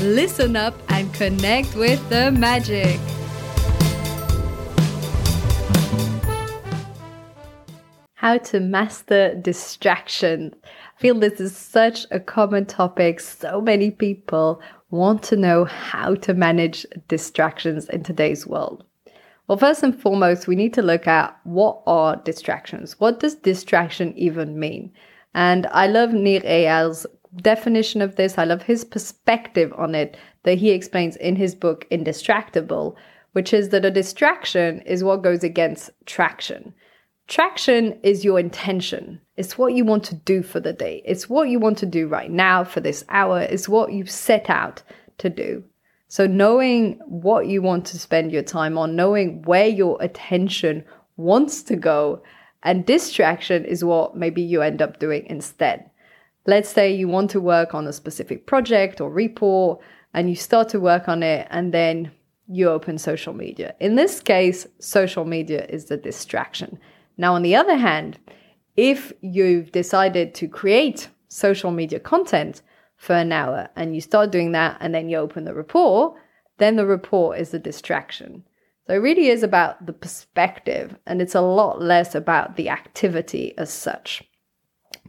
listen up, and connect with the magic. How to master distraction. I feel this is such a common topic. So many people want to know how to manage distractions in today's world. Well, first and foremost, we need to look at what are distractions? What does distraction even mean? And I love Nir Eyal's definition of this. I love his perspective on it that he explains in his book Indistractable, which is that a distraction is what goes against traction. Traction is your intention. It's what you want to do for the day. It's what you want to do right now for this hour. It's what you've set out to do. So, knowing what you want to spend your time on, knowing where your attention wants to go, and distraction is what maybe you end up doing instead. Let's say you want to work on a specific project or report and you start to work on it and then you open social media. In this case, social media is the distraction. Now, on the other hand, if you've decided to create social media content for an hour and you start doing that and then you open the report, then the report is the distraction. So it really is about the perspective and it's a lot less about the activity as such.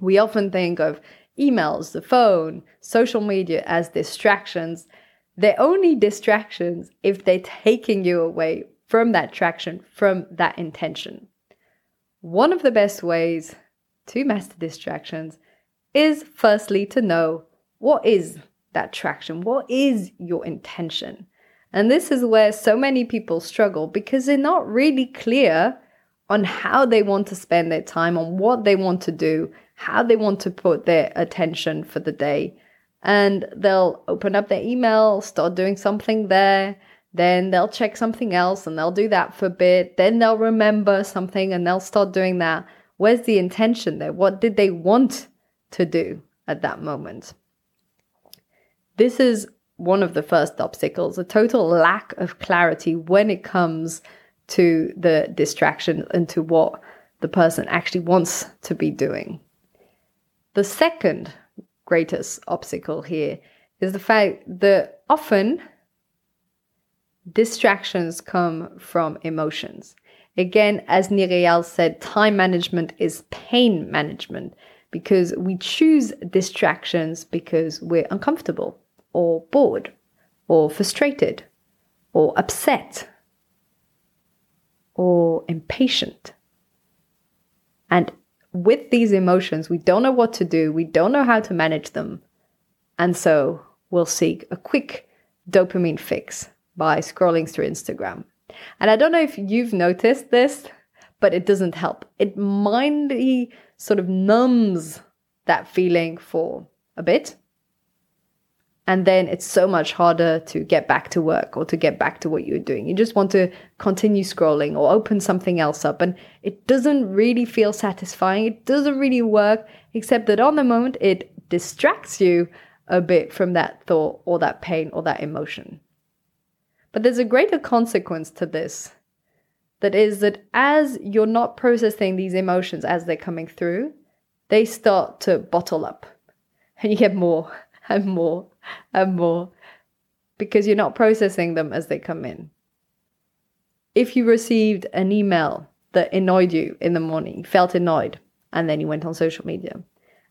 We often think of emails, the phone, social media as distractions. They're only distractions if they're taking you away from that traction, from that intention. One of the best ways to master distractions is firstly to know what is that traction? What is your intention? And this is where so many people struggle because they're not really clear on how they want to spend their time, on what they want to do, how they want to put their attention for the day. And they'll open up their email, start doing something there. Then they'll check something else and they'll do that for a bit. Then they'll remember something and they'll start doing that. Where's the intention there? What did they want to do at that moment? This is one of the first obstacles a total lack of clarity when it comes to the distraction and to what the person actually wants to be doing. The second greatest obstacle here is the fact that often distractions come from emotions. Again, as Nir Eyal said, time management is pain management because we choose distractions because we're uncomfortable or bored or frustrated or upset or impatient. And with these emotions, we don't know what to do, we don't know how to manage them. And so we'll seek a quick dopamine fix by scrolling through Instagram. And I don't know if you've noticed this, but it doesn't help. It mindly sort of numbs that feeling for a bit and then it's so much harder to get back to work or to get back to what you're doing. You just want to continue scrolling or open something else up, and it doesn't really feel satisfying. It doesn't really work, except that on the moment it distracts you a bit from that thought or that pain or that emotion. But there's a greater consequence to this that is that as you're not processing these emotions as they're coming through, they start to bottle up and you get more and more and more because you're not processing them as they come in. If you received an email that annoyed you in the morning, felt annoyed, and then you went on social media,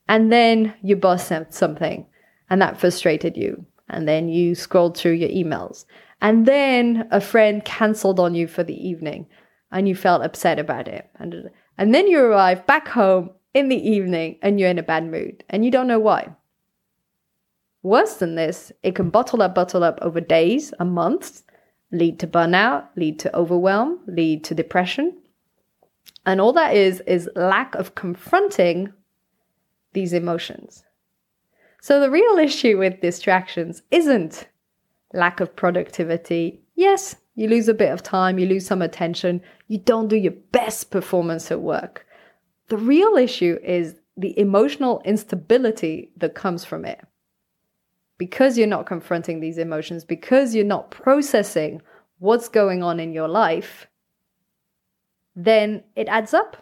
and then your boss sent something and that frustrated you, and then you scrolled through your emails, and then a friend cancelled on you for the evening and you felt upset about it, and, and then you arrive back home in the evening and you're in a bad mood and you don't know why. Worse than this, it can bottle up, bottle up over days and months, lead to burnout, lead to overwhelm, lead to depression. And all that is, is lack of confronting these emotions. So the real issue with distractions isn't lack of productivity. Yes, you lose a bit of time, you lose some attention, you don't do your best performance at work. The real issue is the emotional instability that comes from it. Because you're not confronting these emotions, because you're not processing what's going on in your life, then it adds up.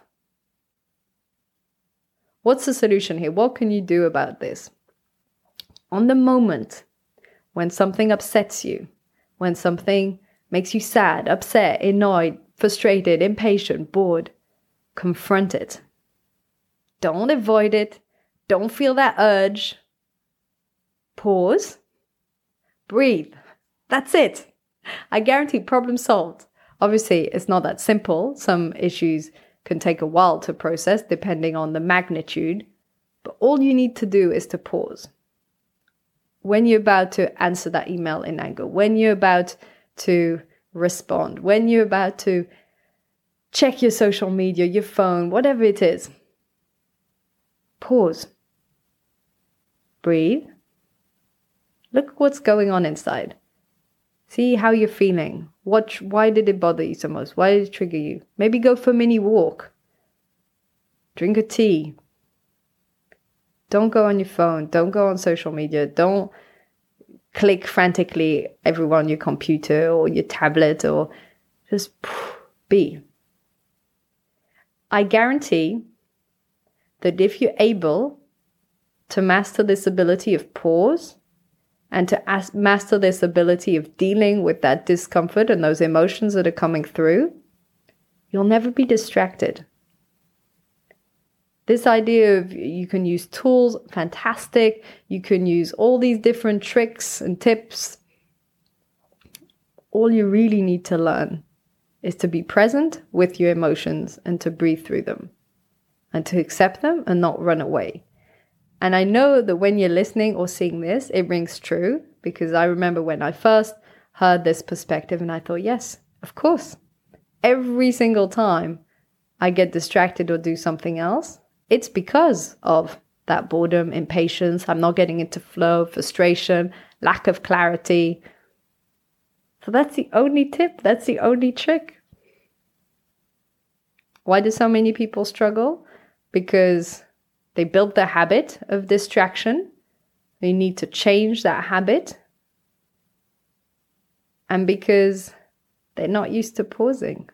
What's the solution here? What can you do about this? On the moment when something upsets you, when something makes you sad, upset, annoyed, frustrated, impatient, bored, confront it. Don't avoid it. Don't feel that urge. Pause. Breathe. That's it. I guarantee problem solved. Obviously, it's not that simple. Some issues can take a while to process depending on the magnitude, but all you need to do is to pause. When you're about to answer that email in anger, when you're about to respond, when you're about to check your social media, your phone, whatever it is, pause, breathe, look what's going on inside. See how you're feeling. What, why did it bother you so much? Why did it trigger you? Maybe go for a mini walk. Drink a tea. Don't go on your phone. Don't go on social media. Don't click frantically everywhere on your computer or your tablet or just be. I guarantee that if you're able to master this ability of pause, and to as- master this ability of dealing with that discomfort and those emotions that are coming through, you'll never be distracted. This idea of you can use tools, fantastic. You can use all these different tricks and tips. All you really need to learn is to be present with your emotions and to breathe through them and to accept them and not run away. And I know that when you're listening or seeing this, it rings true because I remember when I first heard this perspective and I thought, yes, of course. Every single time I get distracted or do something else, it's because of that boredom, impatience. I'm not getting into flow, frustration, lack of clarity. So that's the only tip, that's the only trick. Why do so many people struggle? Because they build the habit of distraction. They need to change that habit. And because they're not used to pausing.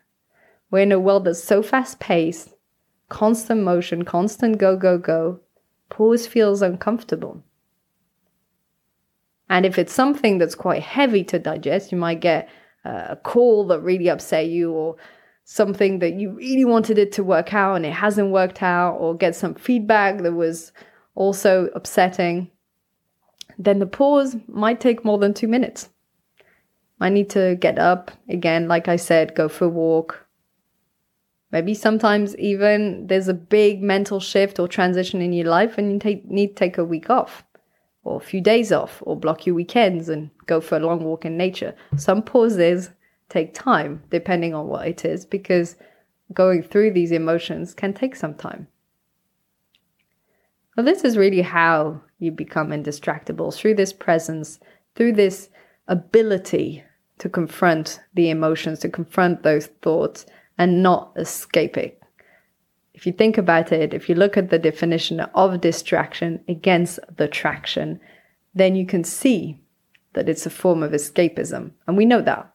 We're in a world that's so fast paced, constant motion, constant go, go, go. Pause feels uncomfortable. And if it's something that's quite heavy to digest, you might get uh, a call that really upset you or something that you really wanted it to work out and it hasn't worked out, or get some feedback that was also upsetting, then the pause might take more than two minutes. I need to get up again, like I said, go for a walk. Maybe sometimes even there's a big mental shift or transition in your life and you take, need to take a week off or a few days off or block your weekends and go for a long walk in nature. Some pauses take time, depending on what it is, because going through these emotions can take some time. Well, this is really how you become indistractable through this presence, through this ability to confront the emotions, to confront those thoughts and not escape it. If you think about it, if you look at the definition of distraction against the traction, then you can see that it's a form of escapism. And we know that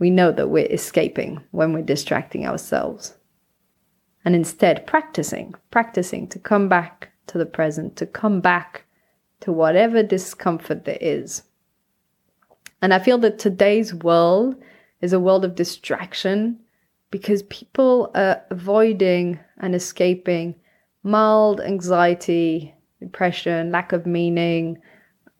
we know that we're escaping when we're distracting ourselves. And instead, practicing, practicing to come back to the present, to come back to whatever discomfort there is. And I feel that today's world is a world of distraction because people are avoiding and escaping mild anxiety, depression, lack of meaning,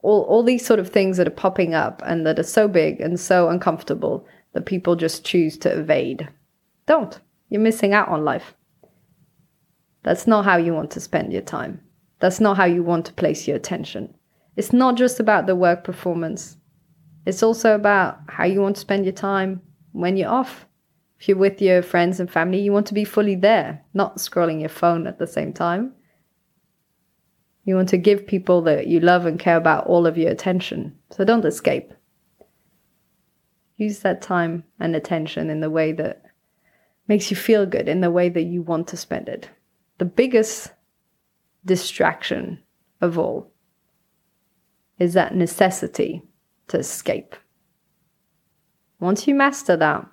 all, all these sort of things that are popping up and that are so big and so uncomfortable that people just choose to evade. Don't. You're missing out on life. That's not how you want to spend your time. That's not how you want to place your attention. It's not just about the work performance. It's also about how you want to spend your time when you're off. If you're with your friends and family, you want to be fully there, not scrolling your phone at the same time. You want to give people that you love and care about all of your attention. So don't escape. Use that time and attention in the way that makes you feel good, in the way that you want to spend it. The biggest distraction of all is that necessity to escape. Once you master that,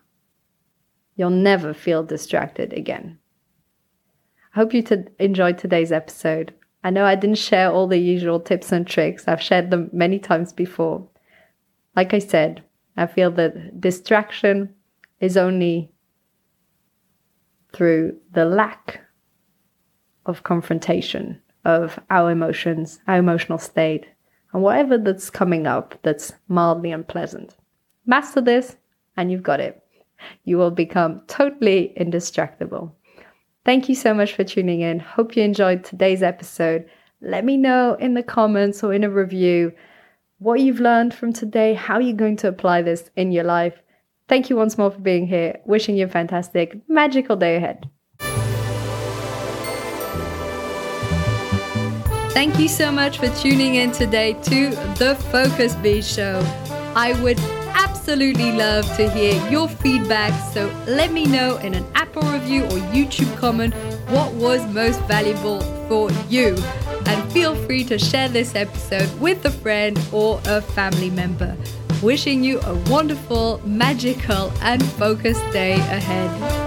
you'll never feel distracted again. I hope you t- enjoyed today's episode. I know I didn't share all the usual tips and tricks, I've shared them many times before. Like I said, I feel that distraction is only through the lack of confrontation of our emotions, our emotional state, and whatever that's coming up that's mildly unpleasant. Master this, and you've got it. You will become totally indistractable. Thank you so much for tuning in. Hope you enjoyed today's episode. Let me know in the comments or in a review what you've learned from today, how you're going to apply this in your life. Thank you once more for being here. Wishing you a fantastic, magical day ahead. Thank you so much for tuning in today to the Focus Bee Show. I would absolutely love to hear your feedback, so let me know in an Apple review or YouTube comment what was most valuable for you. And feel free to share this episode with a friend or a family member. Wishing you a wonderful, magical, and focused day ahead.